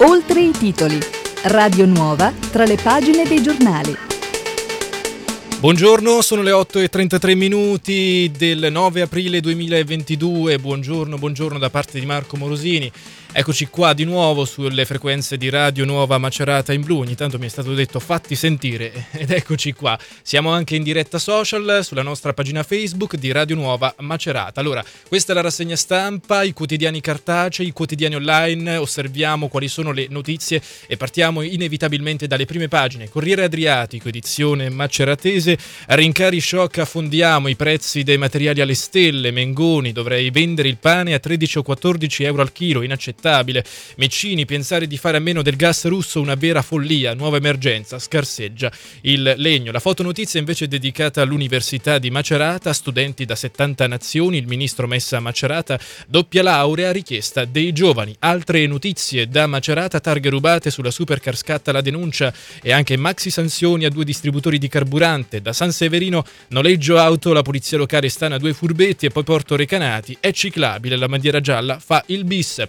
Oltre i titoli. Radio Nuova tra le pagine dei giornali. Buongiorno, sono le 8.33 minuti del 9 aprile 2022. Buongiorno, buongiorno da parte di Marco Morosini. Eccoci qua di nuovo sulle frequenze di Radio Nuova Macerata in blu. Ogni tanto mi è stato detto fatti sentire ed eccoci qua. Siamo anche in diretta social sulla nostra pagina Facebook di Radio Nuova Macerata. Allora, questa è la rassegna stampa, i quotidiani cartacei, i quotidiani online. Osserviamo quali sono le notizie e partiamo inevitabilmente dalle prime pagine. Corriere Adriatico, edizione maceratese. Rincari shock, affondiamo i prezzi dei materiali alle stelle. Mengoni, dovrei vendere il pane a 13 o 14 euro al chilo, inaccettabile inaccettabile. Meccini, pensare di fare a meno del gas russo una vera follia, nuova emergenza, scarseggia il legno. La fotonotizia invece è dedicata all'Università di Macerata, studenti da 70 nazioni, il ministro Messa Macerata, doppia laurea richiesta dei giovani. Altre notizie da Macerata, targhe rubate sulla supercar scatta la denuncia e anche maxi sanzioni a due distributori di carburante. Da San Severino noleggio auto, la polizia locale stana due furbetti e poi Porto Recanati è ciclabile, la bandiera gialla fa il bis.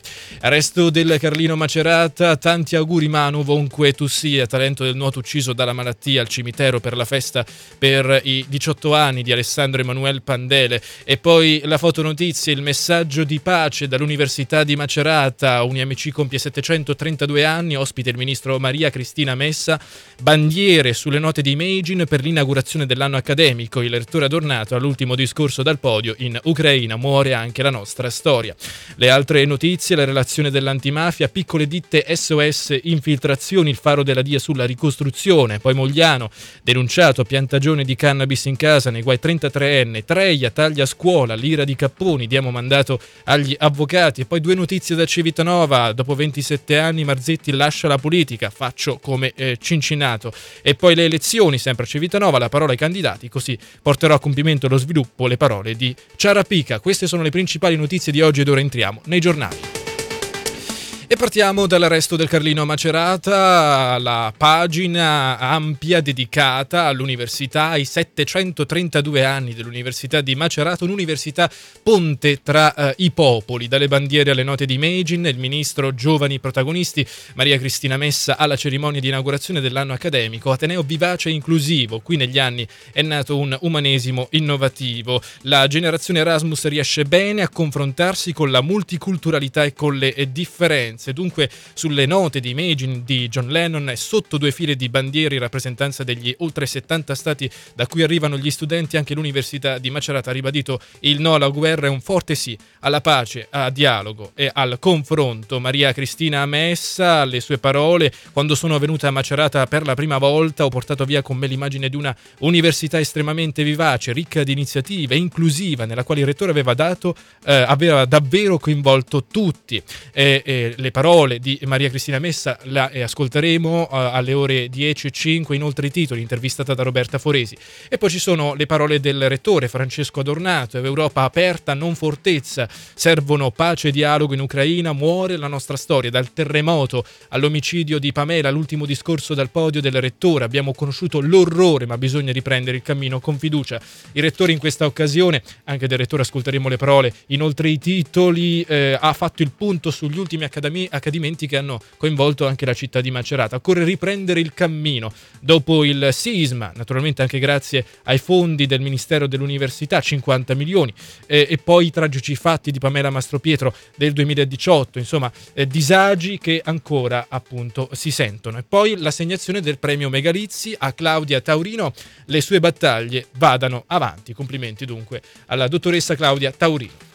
Resto del Carlino Macerata, tanti auguri Manu, ovunque tu sia, talento del nuoto ucciso dalla malattia al cimitero per la festa per i 18 anni di Alessandro Emanuele Pandele. E poi la fotonotizie, il messaggio di pace dall'Università di Macerata, UniAMC compie 732 anni, ospite il ministro Maria Cristina Messa, bandiere sulle note di Imagine per l'inaugurazione dell'anno accademico, il rettore adornato all'ultimo discorso dal podio, in Ucraina. Muore anche la nostra storia. Le altre notizie, la relazione operazione dell'antimafia, piccole ditte SOS infiltrazioni, il faro della Dia sulla ricostruzione, poi Mogliano, denunciato piantagione di cannabis in casa nei guai 33enne, Treia taglia scuola, l'ira di Capponi, diamo mandato agli avvocati. E poi due notizie da Civitanova, dopo 27 anni Marzetti lascia la politica, faccio come eh, Cincinato. E poi le elezioni, sempre a Civitanova, la parola ai candidati, così porterò a compimento lo sviluppo le parole di Ciarapica. Queste sono le principali notizie di oggi ed ora entriamo nei giornali. E partiamo dall'arresto del Carlino Macerata, la pagina ampia dedicata all'università, ai 732 anni dell'Università di Macerata, un'università ponte tra uh, i popoli, dalle bandiere alle note di Imagine, il ministro Giovani Protagonisti, Maria Cristina Messa alla cerimonia di inaugurazione dell'anno accademico, Ateneo vivace e inclusivo, qui negli anni è nato un umanesimo innovativo, la generazione Erasmus riesce bene a confrontarsi con la multiculturalità e con le differenze differenze. Dunque, sulle note di Imagine di John Lennon, sotto due file di bandiere in rappresentanza degli oltre 70 stati da cui arrivano gli studenti, anche l'Università di Macerata ha ribadito il no alla guerra e un forte sì alla pace, al dialogo e al confronto. Maria Cristina Messa, alle sue parole, quando sono venuta a Macerata per la prima volta, ho portato via con me l'immagine di una università estremamente vivace, ricca di iniziative, inclusiva, nella quale il rettore aveva, dato, eh, aveva davvero coinvolto tutti. E, e le parole di Maria Cristina Messa la eh, ascolteremo uh, alle ore 10 e 5 inoltre i titoli, intervistata da Roberta Foresi. E poi ci sono le parole del rettore Francesco Adornato, Europa aperta, non fortezza, servono pace e dialogo in Ucraina, muore la nostra storia, dal terremoto all'omicidio di Pamela, l'ultimo discorso dal podio del rettore, abbiamo conosciuto l'orrore, ma bisogna riprendere il cammino con fiducia. Il rettore in questa occasione, anche del rettore ascolteremo le parole, inoltre i titoli, eh, ha fatto il punto sugli ultimi accadimenti accadimenti che hanno coinvolto anche la città di Macerata. Occorre riprendere il cammino dopo il sisma, naturalmente anche grazie ai fondi del Ministero dell'Università, 50 milioni, eh, e poi i tragici fatti di Pamela Mastropietro del 2018, insomma, eh, disagi che ancora appunto si sentono. E poi l'assegnazione del premio Megalizzi a Claudia Taurino, le sue battaglie vadano avanti. Complimenti dunque alla dottoressa Claudia Taurino.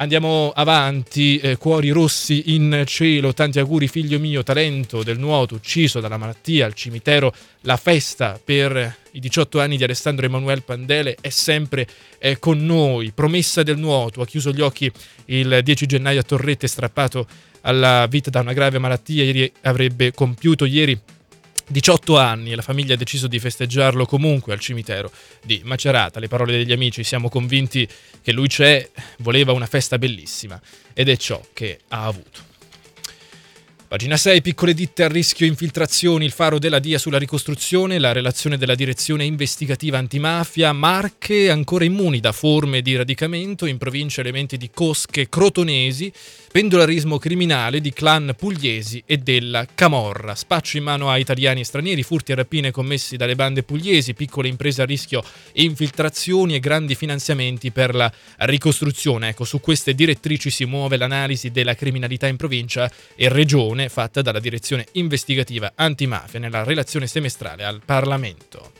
Andiamo avanti, eh, cuori rossi in cielo, tanti auguri figlio mio, talento del nuoto, ucciso dalla malattia al cimitero, la festa per i 18 anni di Alessandro Emanuele Pandele è sempre eh, con noi, promessa del nuoto, ha chiuso gli occhi il 10 gennaio a Torrette, strappato alla vita da una grave malattia, ieri avrebbe compiuto ieri 18 anni e la famiglia ha deciso di festeggiarlo comunque al cimitero di Macerata. Le parole degli amici, siamo convinti che lui c'è, voleva una festa bellissima ed è ciò che ha avuto. Pagina 6, piccole ditte a rischio infiltrazioni, il faro della DIA sulla ricostruzione, la relazione della direzione investigativa antimafia, Marche ancora immuni da forme di radicamento, in provincia elementi di cosche crotonesi, pendolarismo criminale di clan pugliesi e della Camorra, spaccio in mano a italiani e stranieri, furti e rapine commessi dalle bande pugliesi, piccole imprese a rischio infiltrazioni e grandi finanziamenti per la ricostruzione. Ecco, su queste direttrici si muove l'analisi della criminalità in provincia e regione fatta dalla direzione investigativa antimafia nella relazione semestrale al Parlamento.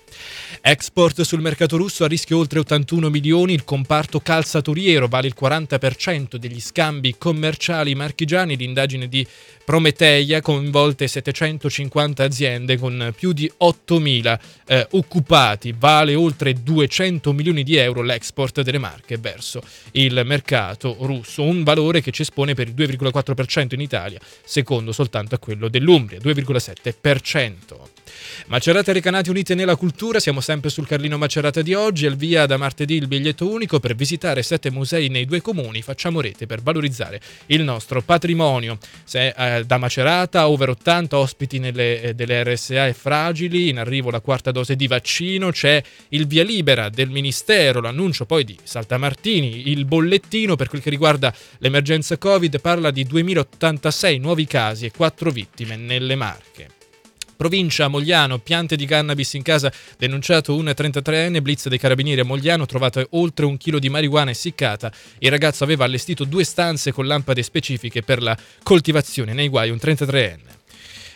Export sul mercato russo a rischio oltre 81 milioni, il comparto calzaturiero vale il 40% degli scambi commerciali marchigiani, l'indagine di Prometeia coinvolte 750 aziende con più di 8.000 eh, occupati, vale oltre 200 milioni di euro l'export delle marche verso il mercato russo, un valore che ci espone per il 2,4% in Italia, secondo soltanto a quello dell'Umbria, 2,7%. Macerata e Recanati unite nella cultura, siamo sempre sul Carlino Macerata di oggi, al via da martedì il biglietto unico per visitare sette musei nei due comuni, facciamo rete per valorizzare il nostro patrimonio. Se eh, da Macerata, over 80 ospiti nelle, eh, delle RSA e fragili, in arrivo la quarta dose di vaccino, c'è il via libera del Ministero, l'annuncio poi di Saltamartini, il bollettino per quel che riguarda l'emergenza Covid parla di 2086 nuovi casi e 4 vittime nelle Marche. Provincia Mogliano, piante di cannabis in casa, denunciato un 33enne, blitz dei carabinieri a Mogliano, trovato oltre un chilo di marijuana essiccata. Il ragazzo aveva allestito due stanze con lampade specifiche per la coltivazione, nei guai un 33enne.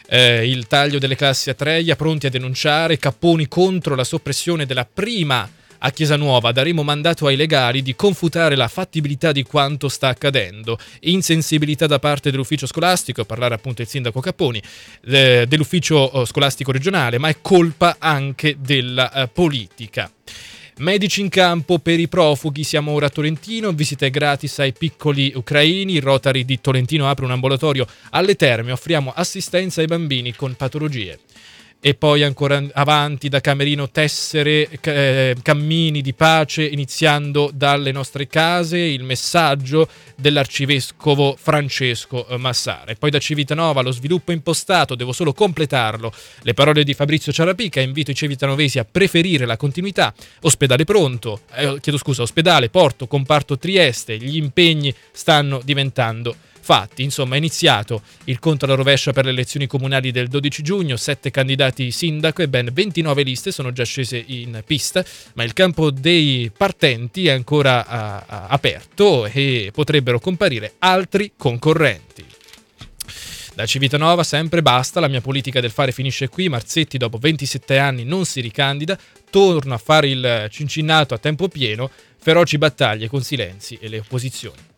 Eh, il taglio delle classi a Treia, pronti a denunciare, capponi contro la soppressione della prima a Chiesa Nuova daremo mandato ai legali di confutare la fattibilità di quanto sta accadendo. Insensibilità da parte dell'ufficio scolastico, a parlare appunto il sindaco Capponi, eh, dell'ufficio eh, scolastico regionale, ma è colpa anche della eh, politica. Medici in campo per i profughi, siamo ora a Tolentino, visite gratis ai piccoli ucraini, il Rotary di Tolentino apre un ambulatorio alle terme, offriamo assistenza ai bambini con patologie e poi ancora avanti da Camerino tessere eh, cammini di pace iniziando dalle nostre case, il messaggio dell'arcivescovo Francesco eh, Massara. E poi da Civitanova lo sviluppo impostato, devo solo completarlo. Le parole di Fabrizio Ciarapica, invito i civitanovesi a preferire la continuità. Ospedale pronto, eh, chiedo scusa, ospedale, porto, comparto Trieste, gli impegni stanno diventando fatti. Insomma, è iniziato il conto alla rovescia per le elezioni comunali del 12 giugno, sette candidati sindaco e ben 29 liste sono già scese in pista, ma il campo dei partenti è ancora a, a, aperto e potrebbero comparire altri concorrenti. Da Civitanova sempre basta, la mia politica del fare finisce qui, Marzetti dopo 27 anni non si ricandida, torna a fare il cincinnato a tempo pieno, feroci battaglie con silenzi e le opposizioni.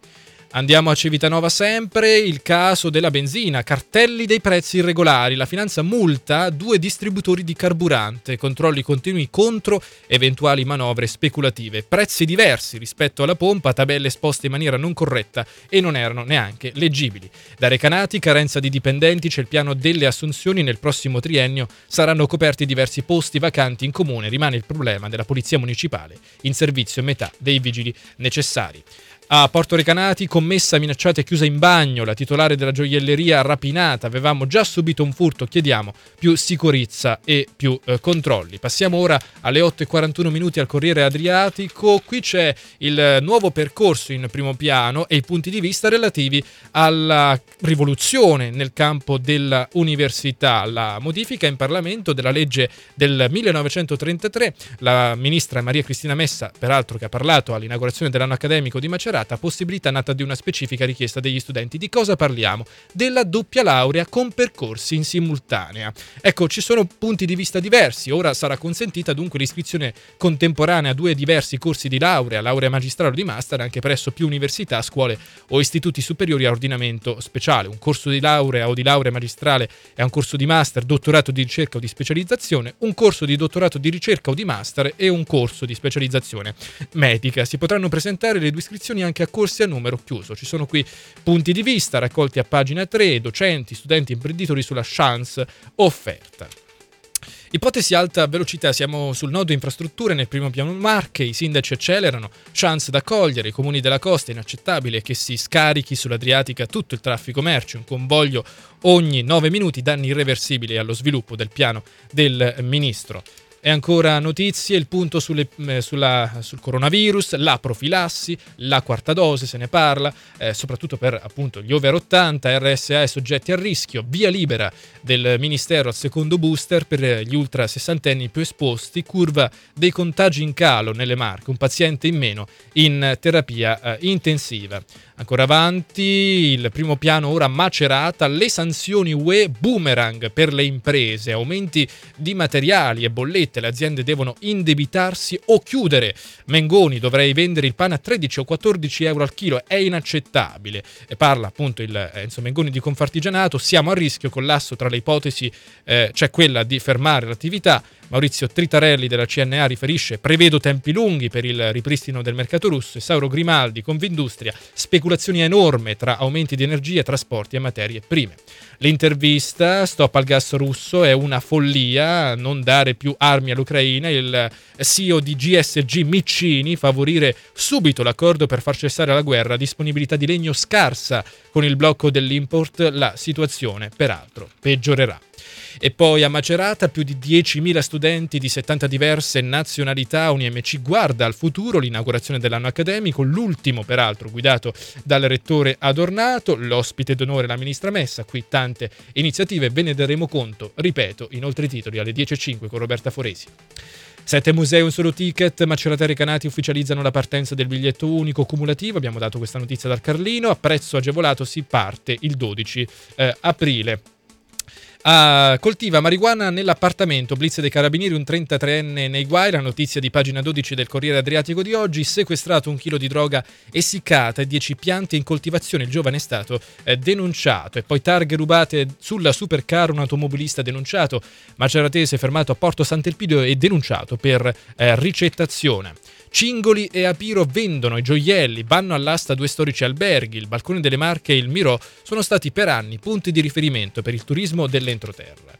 Andiamo a Civitanova sempre, il caso della benzina, cartelli dei prezzi irregolari, la finanza multa due distributori di carburante, controlli continui contro eventuali manovre speculative, prezzi diversi rispetto alla pompa, tabelle esposte in maniera non corretta e non erano neanche leggibili. Da Recanati, carenza di dipendenti, c'è il piano delle assunzioni, nel prossimo triennio saranno coperti diversi posti vacanti in comune, rimane il problema della polizia municipale, in servizio metà dei vigili necessari. A Porto Recanati, commessa minacciata e chiusa in bagno, la titolare della gioielleria rapinata, avevamo già subito un furto, chiediamo più sicurezza e più eh, controlli. Passiamo ora alle 8.41 minuti al Corriere Adriatico, qui c'è il nuovo percorso in primo piano e i punti di vista relativi alla rivoluzione nel campo dell'università, la modifica in Parlamento della legge del 1933, la ministra Maria Cristina Messa, peraltro che ha parlato all'inaugurazione dell'anno accademico di Macerata, considerata possibilità nata di una specifica richiesta degli studenti. Di cosa parliamo? Della doppia laurea con percorsi in simultanea. Ecco, ci sono punti di vista diversi. Ora sarà consentita dunque l'iscrizione contemporanea a due diversi corsi di laurea, laurea magistrale o di master, anche presso più università, scuole o istituti superiori a ordinamento speciale. Un corso di laurea o di laurea magistrale è un corso di master, dottorato di ricerca o di specializzazione, un corso di dottorato di ricerca o di master e un corso di specializzazione medica. Si potranno presentare le due iscrizioni anche a corsi a numero chiuso. Ci sono qui punti di vista raccolti a pagina 3, docenti, studenti, imprenditori sulla chance offerta. Ipotesi alta velocità, siamo sul nodo infrastrutture nel primo piano Marche, i sindaci accelerano, chance da cogliere, i comuni della costa, inaccettabile che si scarichi sull'Adriatica tutto il traffico merci, un convoglio ogni 9 minuti, danni irreversibili allo sviluppo del piano del ministro. E ancora notizie, il punto sulle, eh, sulla, sul coronavirus, la profilassi, la quarta dose, se ne parla, eh, soprattutto per appunto gli over 80, RSA e soggetti a rischio, via libera del Ministero al secondo booster per gli ultra sessantenni più esposti, curva dei contagi in calo nelle marche, un paziente in meno in terapia eh, intensiva. Ancora avanti, il primo piano ora macerata, le sanzioni UE boomerang per le imprese, aumenti di materiali e bollette, le aziende devono indebitarsi o chiudere. Mengoni, dovrei vendere il pane a 13 o 14 euro al chilo, è inaccettabile. E parla appunto il Enzo Mengoni di Confartigianato, siamo a rischio, collasso tra le ipotesi eh, c'è quella di fermare l'attività, Maurizio Tritarelli della CNA riferisce prevedo tempi lunghi per il ripristino del mercato russo e Sauro Grimaldi, Confindustria, speculazioni enorme tra aumenti di energia, trasporti e materie prime. L'intervista Stop al gas russo è una follia, non dare più armi all'Ucraina, il CEO di GSG Miccini favorire subito l'accordo per far cessare la guerra, disponibilità di legno scarsa con il blocco dell'import, la situazione peraltro peggiorerà. E poi a Macerata più di 10.000 studenti di 70 diverse nazionalità, UniMC guarda al futuro l'inaugurazione dell'anno accademico, l'ultimo peraltro guidato dal rettore Adornato, l'ospite d'onore la ministra Messa, qui tante iniziative, ve ne daremo conto, ripeto, in oltre titoli alle 10.05 con Roberta Foresi. Sette musei, un solo ticket, Macerata e Recanati ufficializzano la partenza del biglietto unico cumulativo, abbiamo dato questa notizia dal Carlino, a prezzo agevolato si parte il 12 eh, aprile. Uh, coltiva marijuana nell'appartamento, blitz dei carabinieri, un 33enne nei guai, la notizia di pagina 12 del Corriere Adriatico di oggi, sequestrato un chilo di droga essiccata e 10 piante in coltivazione, il giovane è stato eh, denunciato. E poi targhe rubate sulla supercar, un automobilista denunciato, maceratese fermato a Porto Sant'Elpidio e denunciato per eh, ricettazione. Cingoli e Apiro vendono i gioielli, vanno all'asta due storici alberghi, il Balcone delle Marche e il Mirò sono stati per anni punti di riferimento per il turismo dell'entroterra.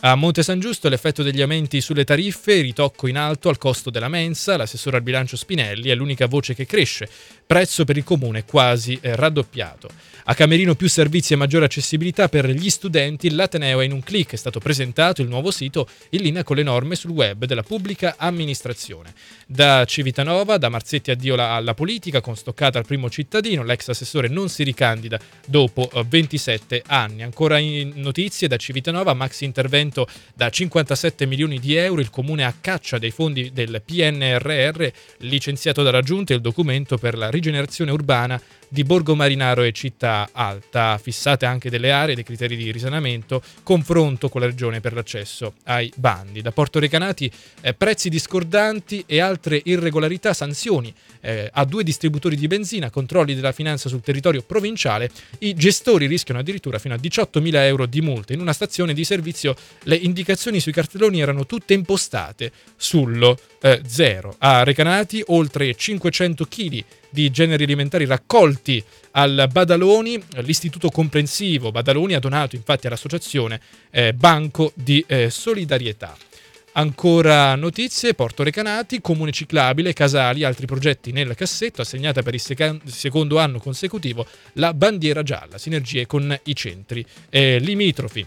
A Monte San Giusto l'effetto degli aumenti sulle tariffe, ritocco in alto al costo della mensa, l'assessore al bilancio Spinelli è l'unica voce che cresce, prezzo per il comune quasi eh, raddoppiato. A Camerino più servizi e maggiore accessibilità per gli studenti, l'Ateneo è in un clic, è stato presentato il nuovo sito in linea con le norme sul web della pubblica amministrazione. Da Civitanova, da Marzetti addio alla politica, con stoccata al primo cittadino, l'ex assessore non si ricandida dopo 27 eh, anni. Ancora in notizie da Civitanova, maxi intervento intervento da 57 milioni di euro, il comune a caccia dei fondi del PNRR, licenziato dalla Giunta il documento per la rigenerazione urbana di Borgo Marinaro e Città Alta, fissate anche delle aree, dei criteri di risanamento, confronto con la regione per l'accesso ai bandi. Da Porto Recanati eh, prezzi discordanti e altre irregolarità, sanzioni eh, a due distributori di benzina, controlli della finanza sul territorio provinciale, i gestori rischiano addirittura fino a 18.000 euro di multe. In una stazione di servizio le indicazioni sui cartelloni erano tutte impostate sullo eh, zero. A Recanati oltre 500 kg di generi alimentari raccolti al Badaloni, l'istituto comprensivo Badaloni ha donato infatti all'associazione eh, Banco di eh, Solidarietà. Ancora notizie, Porto Recanati, Comune Ciclabile, Casali, altri progetti nel cassetto, assegnata per il secondo anno consecutivo la bandiera gialla, sinergie con i centri eh, limitrofi.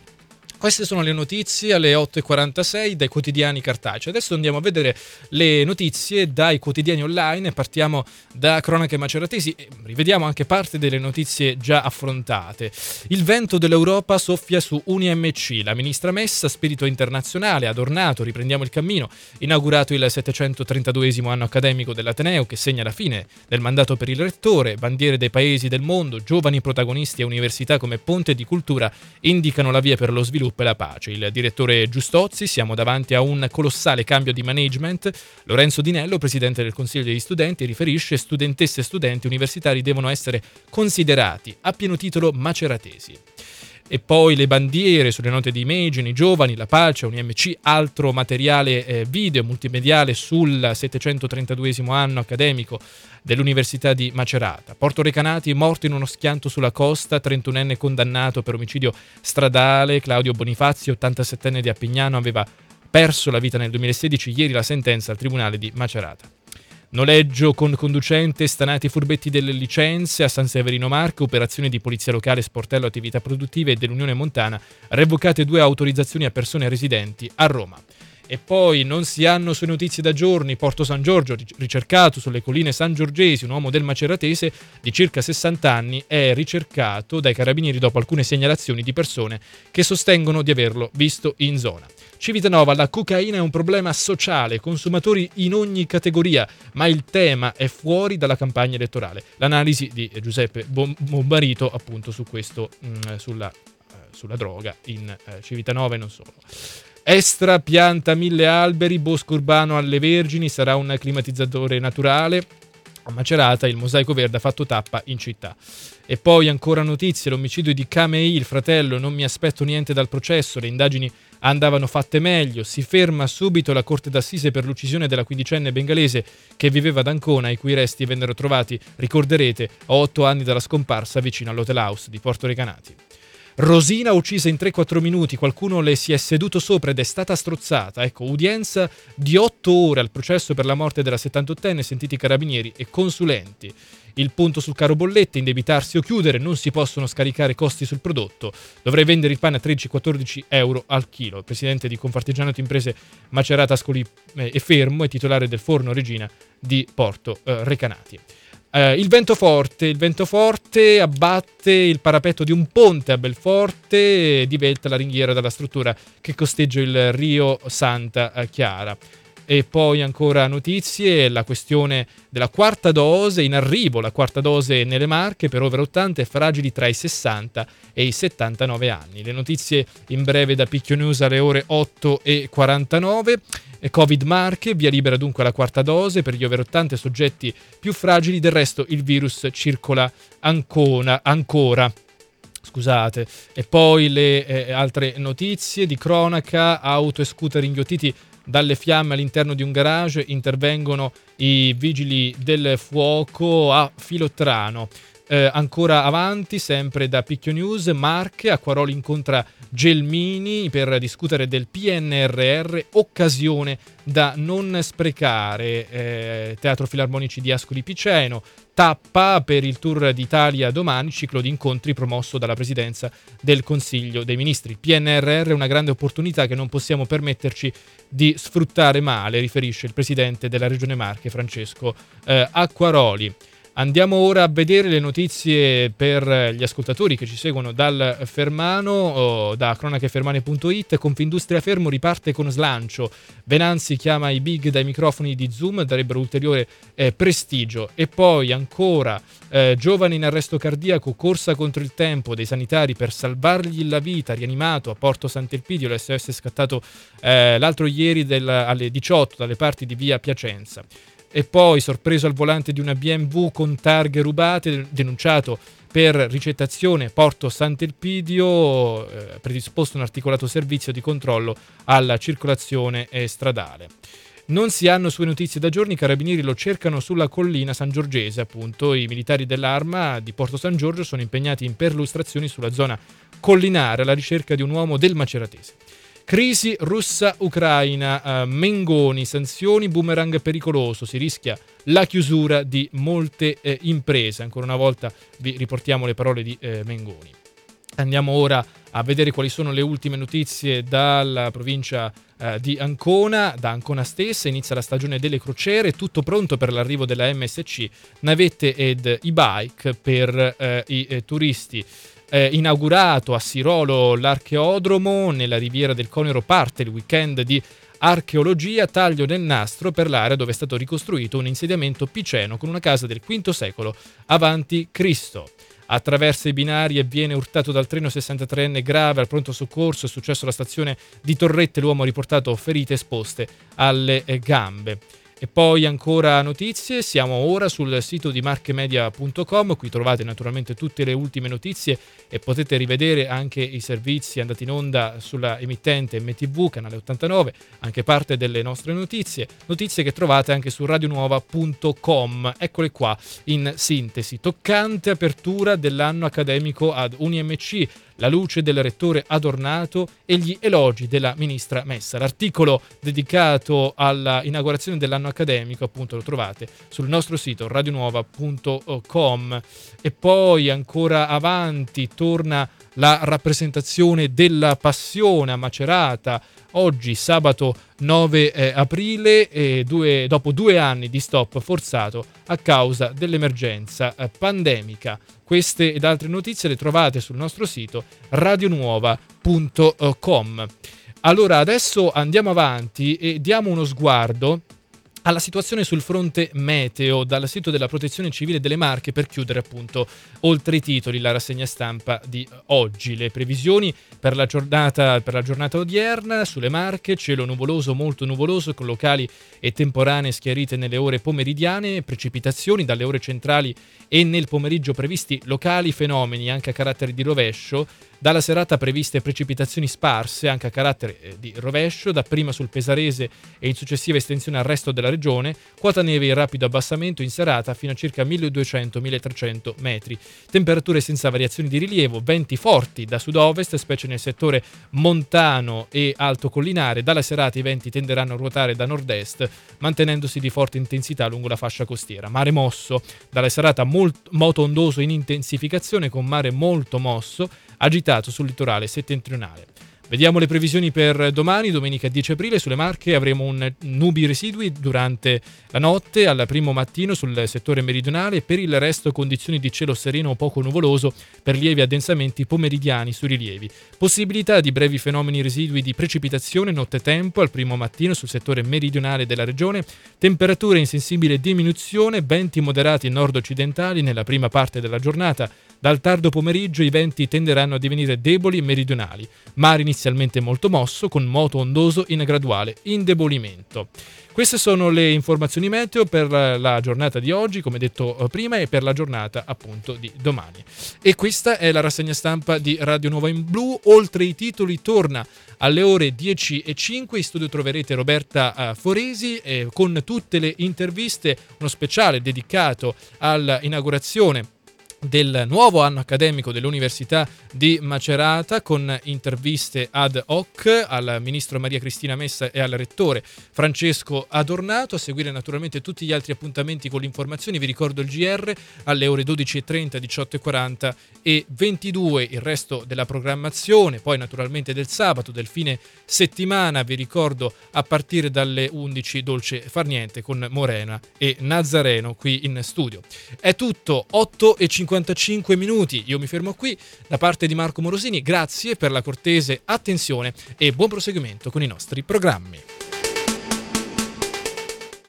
Queste sono le notizie alle 8.46 dai quotidiani cartacei. Adesso andiamo a vedere le notizie dai quotidiani online. Partiamo da Cronache Maceratesi e rivediamo anche parte delle notizie già affrontate. Il vento dell'Europa soffia su UniMC. La ministra Messa, spirito internazionale, adornato, riprendiamo il cammino, inaugurato il 732 anno accademico dell'Ateneo che segna la fine del mandato per il rettore, bandiere dei paesi del mondo, giovani protagonisti e università come ponte di cultura indicano la via per lo sviluppo sviluppo e la pace. Il direttore Giustozzi, siamo davanti a un colossale cambio di management. Lorenzo Dinello, presidente del Consiglio degli Studenti, riferisce studentesse e studenti universitari devono essere considerati a pieno titolo maceratesi e poi le bandiere sulle note di immagini, i giovani, la pace, un IMC, altro materiale eh, video multimediale sul 732 anno accademico dell'Università di Macerata. Porto Recanati morto in uno schianto sulla costa, 31enne condannato per omicidio stradale, Claudio Bonifazio, 87enne di Appignano, aveva perso la vita nel 2016, ieri la sentenza al Tribunale di Macerata. Noleggio con conducente, stanati furbetti delle licenze a San Severino Marco, operazioni di polizia locale, sportello, attività produttive e dell'Unione Montana, revocate due autorizzazioni a persone residenti a Roma. E poi non si hanno sue notizie da giorni. Porto San Giorgio, ricercato sulle colline San Giorgesi, un uomo del Maceratese di circa 60 anni, è ricercato dai carabinieri dopo alcune segnalazioni di persone che sostengono di averlo visto in zona. Civitanova, la cocaina è un problema sociale, consumatori in ogni categoria, ma il tema è fuori dalla campagna elettorale. L'analisi di Giuseppe Bombarito appunto su questo, mm, sulla, uh, sulla, droga in uh, Civitanova e non solo. Estra pianta mille alberi, bosco urbano alle Vergini, sarà un climatizzatore naturale. A Macerata il mosaico verde ha fatto tappa in città. E poi ancora notizie, l'omicidio di Kamei, il fratello, non mi aspetto niente dal processo, le indagini andavano fatte meglio, si ferma subito la corte d'assise per l'uccisione della quindicenne bengalese che viveva ad Ancona, i cui resti vennero trovati, ricorderete, a otto anni dalla scomparsa vicino all'Hotel House di Porto Recanati. Rosina uccisa in 3-4 minuti, qualcuno le si è seduto sopra ed è stata strozzata. Ecco, udienza di 8 ore al processo per la morte della 78enne, sentiti carabinieri e consulenti. Il punto sul caro bollette, indebitarsi o chiudere, non si possono scaricare costi sul prodotto. Dovrei vendere il pane a 13-14 euro al chilo. Il presidente di Confartigianato Imprese Macerata Ascoli eh, e Fermo è titolare del forno Regina di Porto eh, Recanati. Eh, il vento forte, il vento forte abbatte il parapetto di un ponte a Belforte e divelta la ringhiera della struttura che costeggia il Rio Santa Chiara. E poi ancora notizie, la questione della quarta dose, in arrivo la quarta dose nelle Marche per over 80 e fragili tra i 60 e i 79 anni. Le notizie in breve da Picchio News alle ore 8 e 49. Covid Marche, via libera dunque la quarta dose per gli over 80 soggetti più fragili, del resto il virus circola ancora. ancora. Scusate. E poi le eh, altre notizie di cronaca, auto e scooter inghiottiti dalle fiamme all'interno di un garage, intervengono i vigili del fuoco a Filottrano. Eh, ancora avanti, sempre da Picchio News, Marche, Acquaroli incontra Gelmini per discutere del PNRR, occasione da non sprecare. Eh, Teatro Filarmonici di Ascoli Piceno, tappa per il Tour d'Italia domani, ciclo di incontri promosso dalla Presidenza del Consiglio dei Ministri. PNRR è una grande opportunità che non possiamo permetterci di sfruttare male, riferisce il Presidente della Regione Marche, Francesco eh, Acquaroli. Andiamo ora a vedere le notizie per gli ascoltatori che ci seguono dal Fermano, da cronachefermane.it. Confindustria Fermo riparte con slancio. Venanzi chiama i big dai microfoni di Zoom, darebbero ulteriore eh, prestigio. E poi ancora, eh, giovane in arresto cardiaco, corsa contro il tempo dei sanitari per salvargli la vita, rianimato a Porto Sant'Elpidio, l'SS scattato eh, l'altro ieri del, alle 18 dalle parti di via Piacenza e poi sorpreso al volante di una BMW con targhe rubate, denunciato per ricettazione Porto Sant'Elpidio, eh, predisposto un articolato servizio di controllo alla circolazione stradale. Non si hanno sue notizie da giorni, i carabinieri lo cercano sulla collina San Giorgese, appunto. I militari dell'arma di Porto San Giorgio sono impegnati in perlustrazioni sulla zona collinare alla ricerca di un uomo del Maceratese. Crisi russa-ucraina, uh, Mengoni, sanzioni, boomerang pericoloso, si rischia la chiusura di molte eh, imprese. Ancora una volta vi riportiamo le parole di eh, Mengoni. Andiamo ora a vedere quali sono le ultime notizie dalla provincia eh, di Ancona. Da Ancona stessa inizia la stagione delle crociere, tutto pronto per l'arrivo della MSC, navette ed e-bike per eh, i eh, turisti eh, inaugurato a Sirolo l'archeodromo nella riviera del Conero parte il weekend di archeologia taglio del nastro per l'area dove è stato ricostruito un insediamento piceno con una casa del V secolo avanti Cristo. Attraversa i binari e viene urtato dal treno 63enne grave al pronto soccorso. È successo alla stazione di Torrette. L'uomo ha riportato ferite esposte alle gambe. E poi ancora notizie, siamo ora sul sito di marchemedia.com, qui trovate naturalmente tutte le ultime notizie e potete rivedere anche i servizi andati in onda sulla emittente MTV, canale 89, anche parte delle nostre notizie, notizie che trovate anche su radionuova.com. Eccole qua in sintesi, toccante apertura dell'anno accademico ad UniMC la luce del rettore Adornato e gli elogi della ministra Messa. L'articolo dedicato all'inaugurazione dell'anno accademico appunto lo trovate sul nostro sito radionuova.com e poi ancora avanti torna la rappresentazione della passione a Macerata oggi sabato 9 eh, aprile eh, due, dopo due anni di stop forzato a causa dell'emergenza eh, pandemica. Queste ed altre notizie le trovate sul nostro sito radionuova.com. Allora adesso andiamo avanti e diamo uno sguardo alla situazione sul fronte meteo dal sito della Protezione Civile delle Marche per chiudere appunto oltre i titoli la rassegna stampa di oggi. Le previsioni per la giornata, per la giornata odierna sulle Marche, cielo nuvoloso, molto nuvoloso con locali e temporanee schiarite nelle ore pomeridiane, precipitazioni dalle ore centrali e nel pomeriggio previsti locali fenomeni anche a carattere di rovescio dalla serata previste precipitazioni sparse anche a carattere eh, di rovescio, dapprima sul Pesarese e in successiva estensione al resto della regione, quota neve in rapido abbassamento in serata fino a circa 1200-1300 metri. Temperature senza variazioni di rilievo, venti forti da sud-ovest, specie nel settore montano e alto collinare. Dalla serata i venti tenderanno a ruotare da nord-est, mantenendosi di forte intensità lungo la fascia costiera. Mare mosso, dalla serata molto, moto ondoso in intensificazione con mare molto mosso, agitato sul litorale settentrionale. Vediamo le previsioni per domani, domenica 10 aprile. Sulle Marche avremo un nubi residui durante la notte, al primo mattino sul settore meridionale. Per il resto condizioni di cielo sereno o poco nuvoloso per lievi addensamenti pomeridiani sui rilievi. Possibilità di brevi fenomeni residui di precipitazione nottetempo al primo mattino sul settore meridionale della regione. Temperature in sensibile diminuzione, venti moderati nord-occidentali nella prima parte della giornata. Dal tardo pomeriggio i venti tenderanno a divenire deboli e meridionali, mare inizialmente molto mosso con moto ondoso in graduale indebolimento. Queste sono le informazioni meteo per la giornata di oggi, come detto eh, prima, e per la giornata appunto di domani. E questa è la rassegna stampa di Radio Nuova in Blu. Oltre i titoli torna alle ore 10 e 5. In studio troverete Roberta eh, Foresi eh, con tutte le interviste, uno speciale dedicato all'inaugurazione del nuovo anno accademico dell'Università di Macerata con interviste ad hoc al ministro Maria Cristina Messa e al rettore Francesco Adornato. A seguire naturalmente tutti gli altri appuntamenti con le informazioni. Vi ricordo il GR alle ore 12.30, 18.40 e 22 il resto della programmazione. Poi naturalmente del sabato, del fine settimana, vi ricordo a partire dalle 11 Dolce Far Niente con Morena e Nazareno qui in studio. È tutto, 8 e 50 55 minuti. Io mi fermo qui. Da parte di Marco Morosini, grazie per la cortese attenzione e buon proseguimento con i nostri programmi.